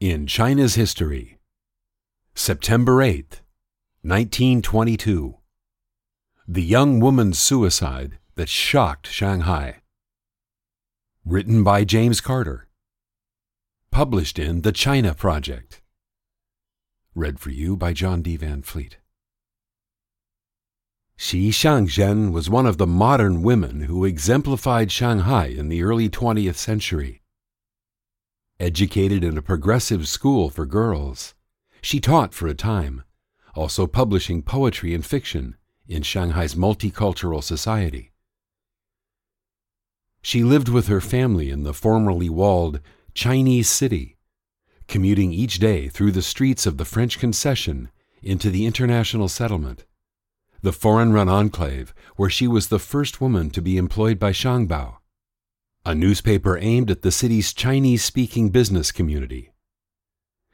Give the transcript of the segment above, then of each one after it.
in China's history. September 8th, 1922. The young woman's suicide that shocked Shanghai. Written by James Carter. Published in The China Project. Read for you by John D. Van Fleet. Xi Shangzhen was one of the modern women who exemplified Shanghai in the early 20th century. Educated in a progressive school for girls, she taught for a time, also publishing poetry and fiction in Shanghai's multicultural society. She lived with her family in the formerly walled Chinese city, commuting each day through the streets of the French concession into the international settlement the foreign run enclave where she was the first woman to be employed by Shangbao, a newspaper aimed at the city's Chinese speaking business community.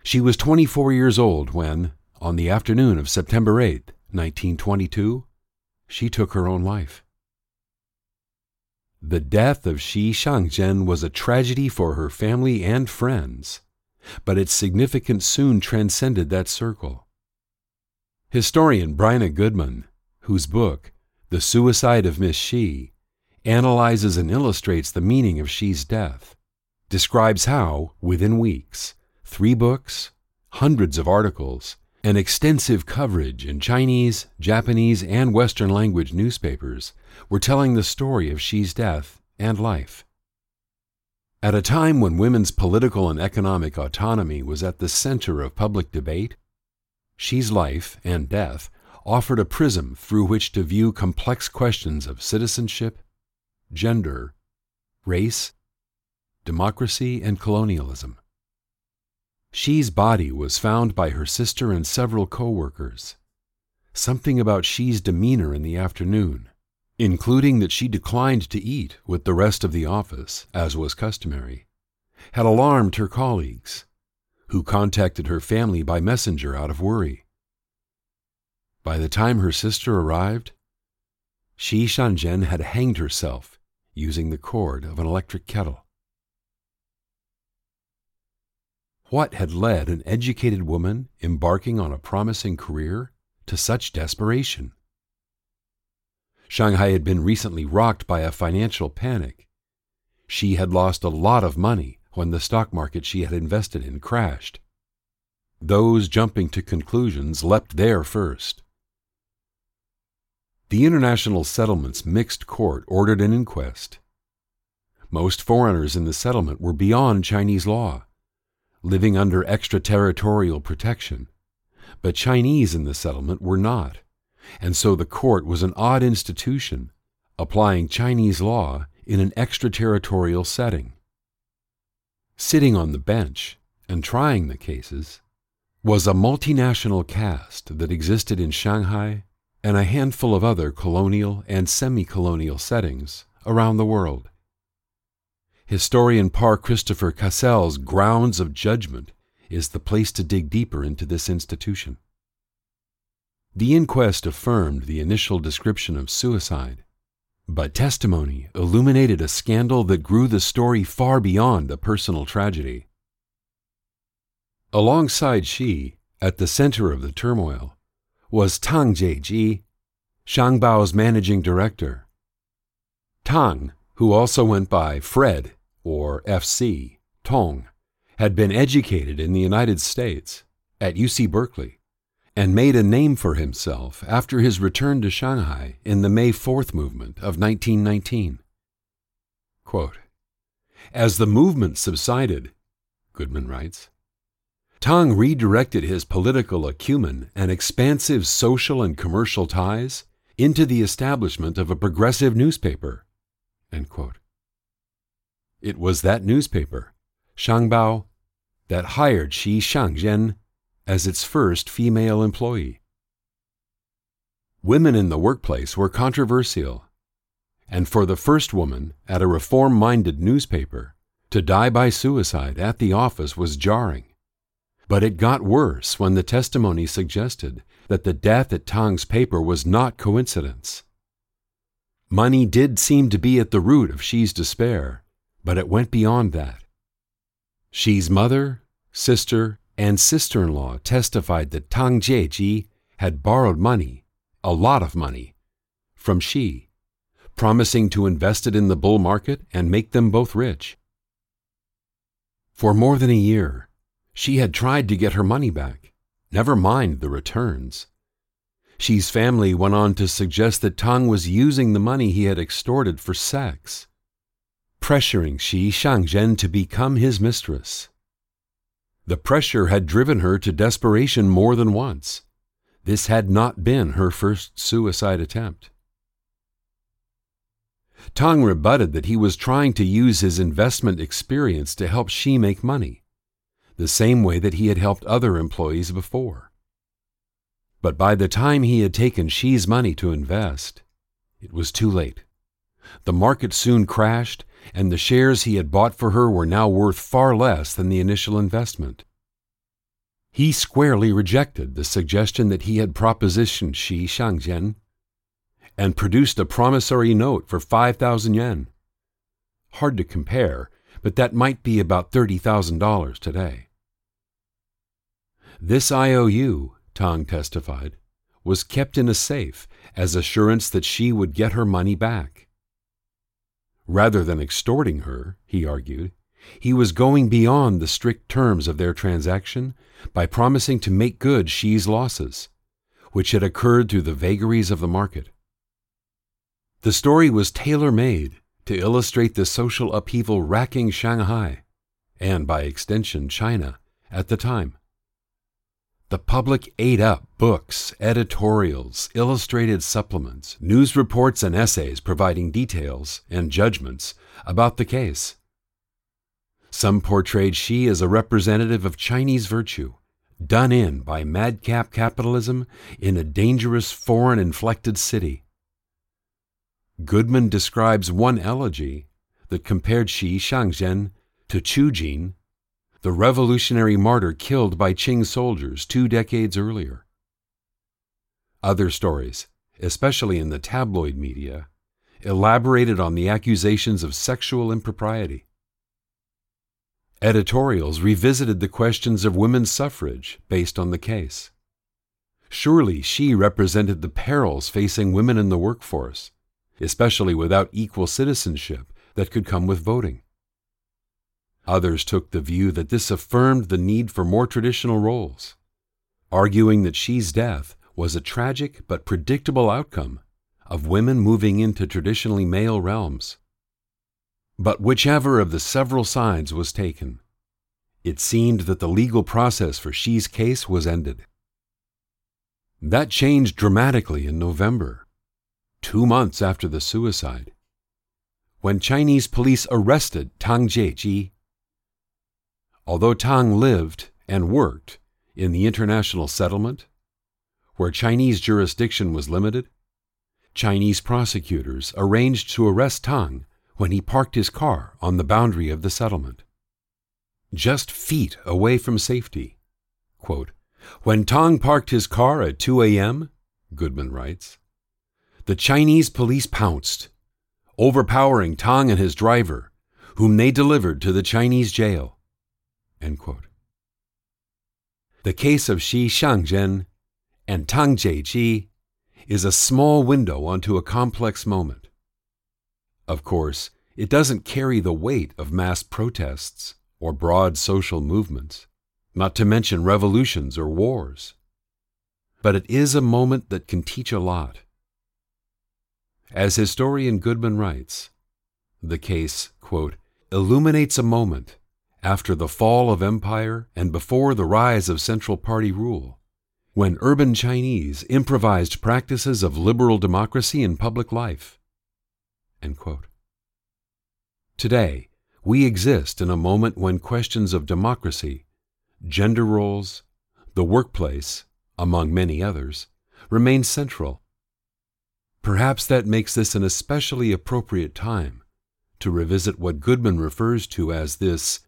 She was 24 years old when, on the afternoon of September 8, 1922, she took her own life. The death of Xi Shangzhen was a tragedy for her family and friends, but its significance soon transcended that circle. Historian Bryna Goodman whose book, The Suicide of Miss Xi, analyzes and illustrates the meaning of Xi's death, describes how, within weeks, three books, hundreds of articles, and extensive coverage in Chinese, Japanese, and Western language newspapers were telling the story of Xi's death and life. At a time when women's political and economic autonomy was at the center of public debate, Xi's life and death offered a prism through which to view complex questions of citizenship, gender, race, democracy, and colonialism. Xi's body was found by her sister and several co workers. Something about Xi's demeanor in the afternoon, including that she declined to eat with the rest of the office, as was customary, had alarmed her colleagues, who contacted her family by messenger out of worry. By the time her sister arrived, Xi Shangzhen had hanged herself using the cord of an electric kettle. What had led an educated woman embarking on a promising career to such desperation? Shanghai had been recently rocked by a financial panic. She had lost a lot of money when the stock market she had invested in crashed. Those jumping to conclusions leapt there first. The International Settlement's mixed court ordered an inquest. Most foreigners in the settlement were beyond Chinese law, living under extraterritorial protection, but Chinese in the settlement were not, and so the court was an odd institution, applying Chinese law in an extraterritorial setting. Sitting on the bench and trying the cases was a multinational caste that existed in Shanghai and a handful of other colonial and semi colonial settings around the world. Historian Pär Kristoffer Cassel's Grounds of Judgment is the place to dig deeper into this institution. The inquest affirmed the initial description of suicide, but testimony illuminated a scandal that grew the story far beyond a personal tragedy. Alongside Xi, at the center of the turmoil, was Tang Jieji, Shangbao's managing director. Tang, who also went by Fred or FC Tong, had been educated in the United States at UC Berkeley and made a name for himself after his return to Shanghai in the May 4th movement of 1919. Quote, As the movement subsided, Goodman writes, Tang redirected his political acumen and expansive social and commercial ties into the establishment of a progressive newspaper. It was that newspaper, Shangbao, that hired Xi Shangzhen as its first female employee. Women in the workplace were controversial, and for the first woman at a reform minded newspaper to die by suicide at the office was jarring. But it got worse when the testimony suggested that the death at Tang's paper was not coincidence. Money did seem to be at the root of Xi's despair, but it went beyond that. Xi's mother, sister, and sister in law testified that Tang Jieji had borrowed money, a lot of money, from Xi, promising to invest it in the bull market and make them both rich. For more than a year, she had tried to get her money back, never mind the returns. Xi's family went on to suggest that Tang was using the money he had extorted for sex, pressuring Xi Shangzhen to become his mistress. The pressure had driven her to desperation more than once. This had not been her first suicide attempt. Tang rebutted that he was trying to use his investment experience to help Xi make money, the same way that he had helped other employees before. But by the time he had taken Xi's money to invest, it was too late. The market soon crashed, and the shares he had bought for her were now worth far less than the initial investment. He squarely rejected the suggestion that he had propositioned Xi Shangzhen and produced a promissory note for 5,000 yen. Hard to compare, but that might be about $30,000 today. This IOU, Tang testified, was kept in a safe as assurance that she would get her money back. Rather than extorting her, he argued, he was going beyond the strict terms of their transaction by promising to make good Xi's losses, which had occurred through the vagaries of the market. The story was tailor made to illustrate the social upheaval racking Shanghai, and by extension China, at the time. The public ate up books, editorials, illustrated supplements, news reports, and essays providing details and judgments about the case. Some portrayed Xi as a representative of Chinese virtue, done in by madcap capitalism in a dangerous foreign inflected city. Goodman describes one elegy that compared Xi Shangzhen to Qiu Jin, the revolutionary martyr killed by Qing soldiers two decades earlier. Other stories, especially in the tabloid media, elaborated on the accusations of sexual impropriety. Editorials revisited the questions of women's suffrage based on the case. Surely she represented the perils facing women in the workforce especially without equal citizenship that could come with voting. Others took the view that this affirmed the need for more traditional roles, arguing that Xi's death was a tragic but predictable outcome of women moving into traditionally male realms. But whichever of the several sides was taken, it seemed that the legal process for Xi's case was ended. That changed dramatically in November two months after the suicide, when Chinese police arrested Tang Jieji. Although Tang lived and worked in the international settlement, where Chinese jurisdiction was limited, Chinese prosecutors arranged to arrest Tang when he parked his car on the boundary of the settlement. Just feet away from safety. Quote, when Tang parked his car at 2 a.m., Goodman writes, the Chinese police pounced, overpowering Tang and his driver, whom they delivered to the Chinese jail. The case of Xi Shangzhen and Tang Jieji is a small window onto a complex moment. Of course, it doesn't carry the weight of mass protests or broad social movements, not to mention revolutions or wars. But it is a moment that can teach a lot. As historian Goodman writes, the case, quote, illuminates a moment after the fall of empire and before the rise of Central Party rule, when urban Chinese improvised practices of liberal democracy in public life. Today, we exist in a moment when questions of democracy gender roles, the workplace, among many others, remain central. Perhaps that makes this an especially appropriate time to revisit what Goodman refers to as this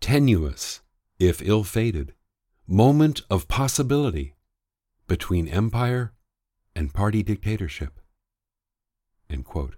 tenuous, if ill fated, moment of possibility between empire and party dictatorship. End quote.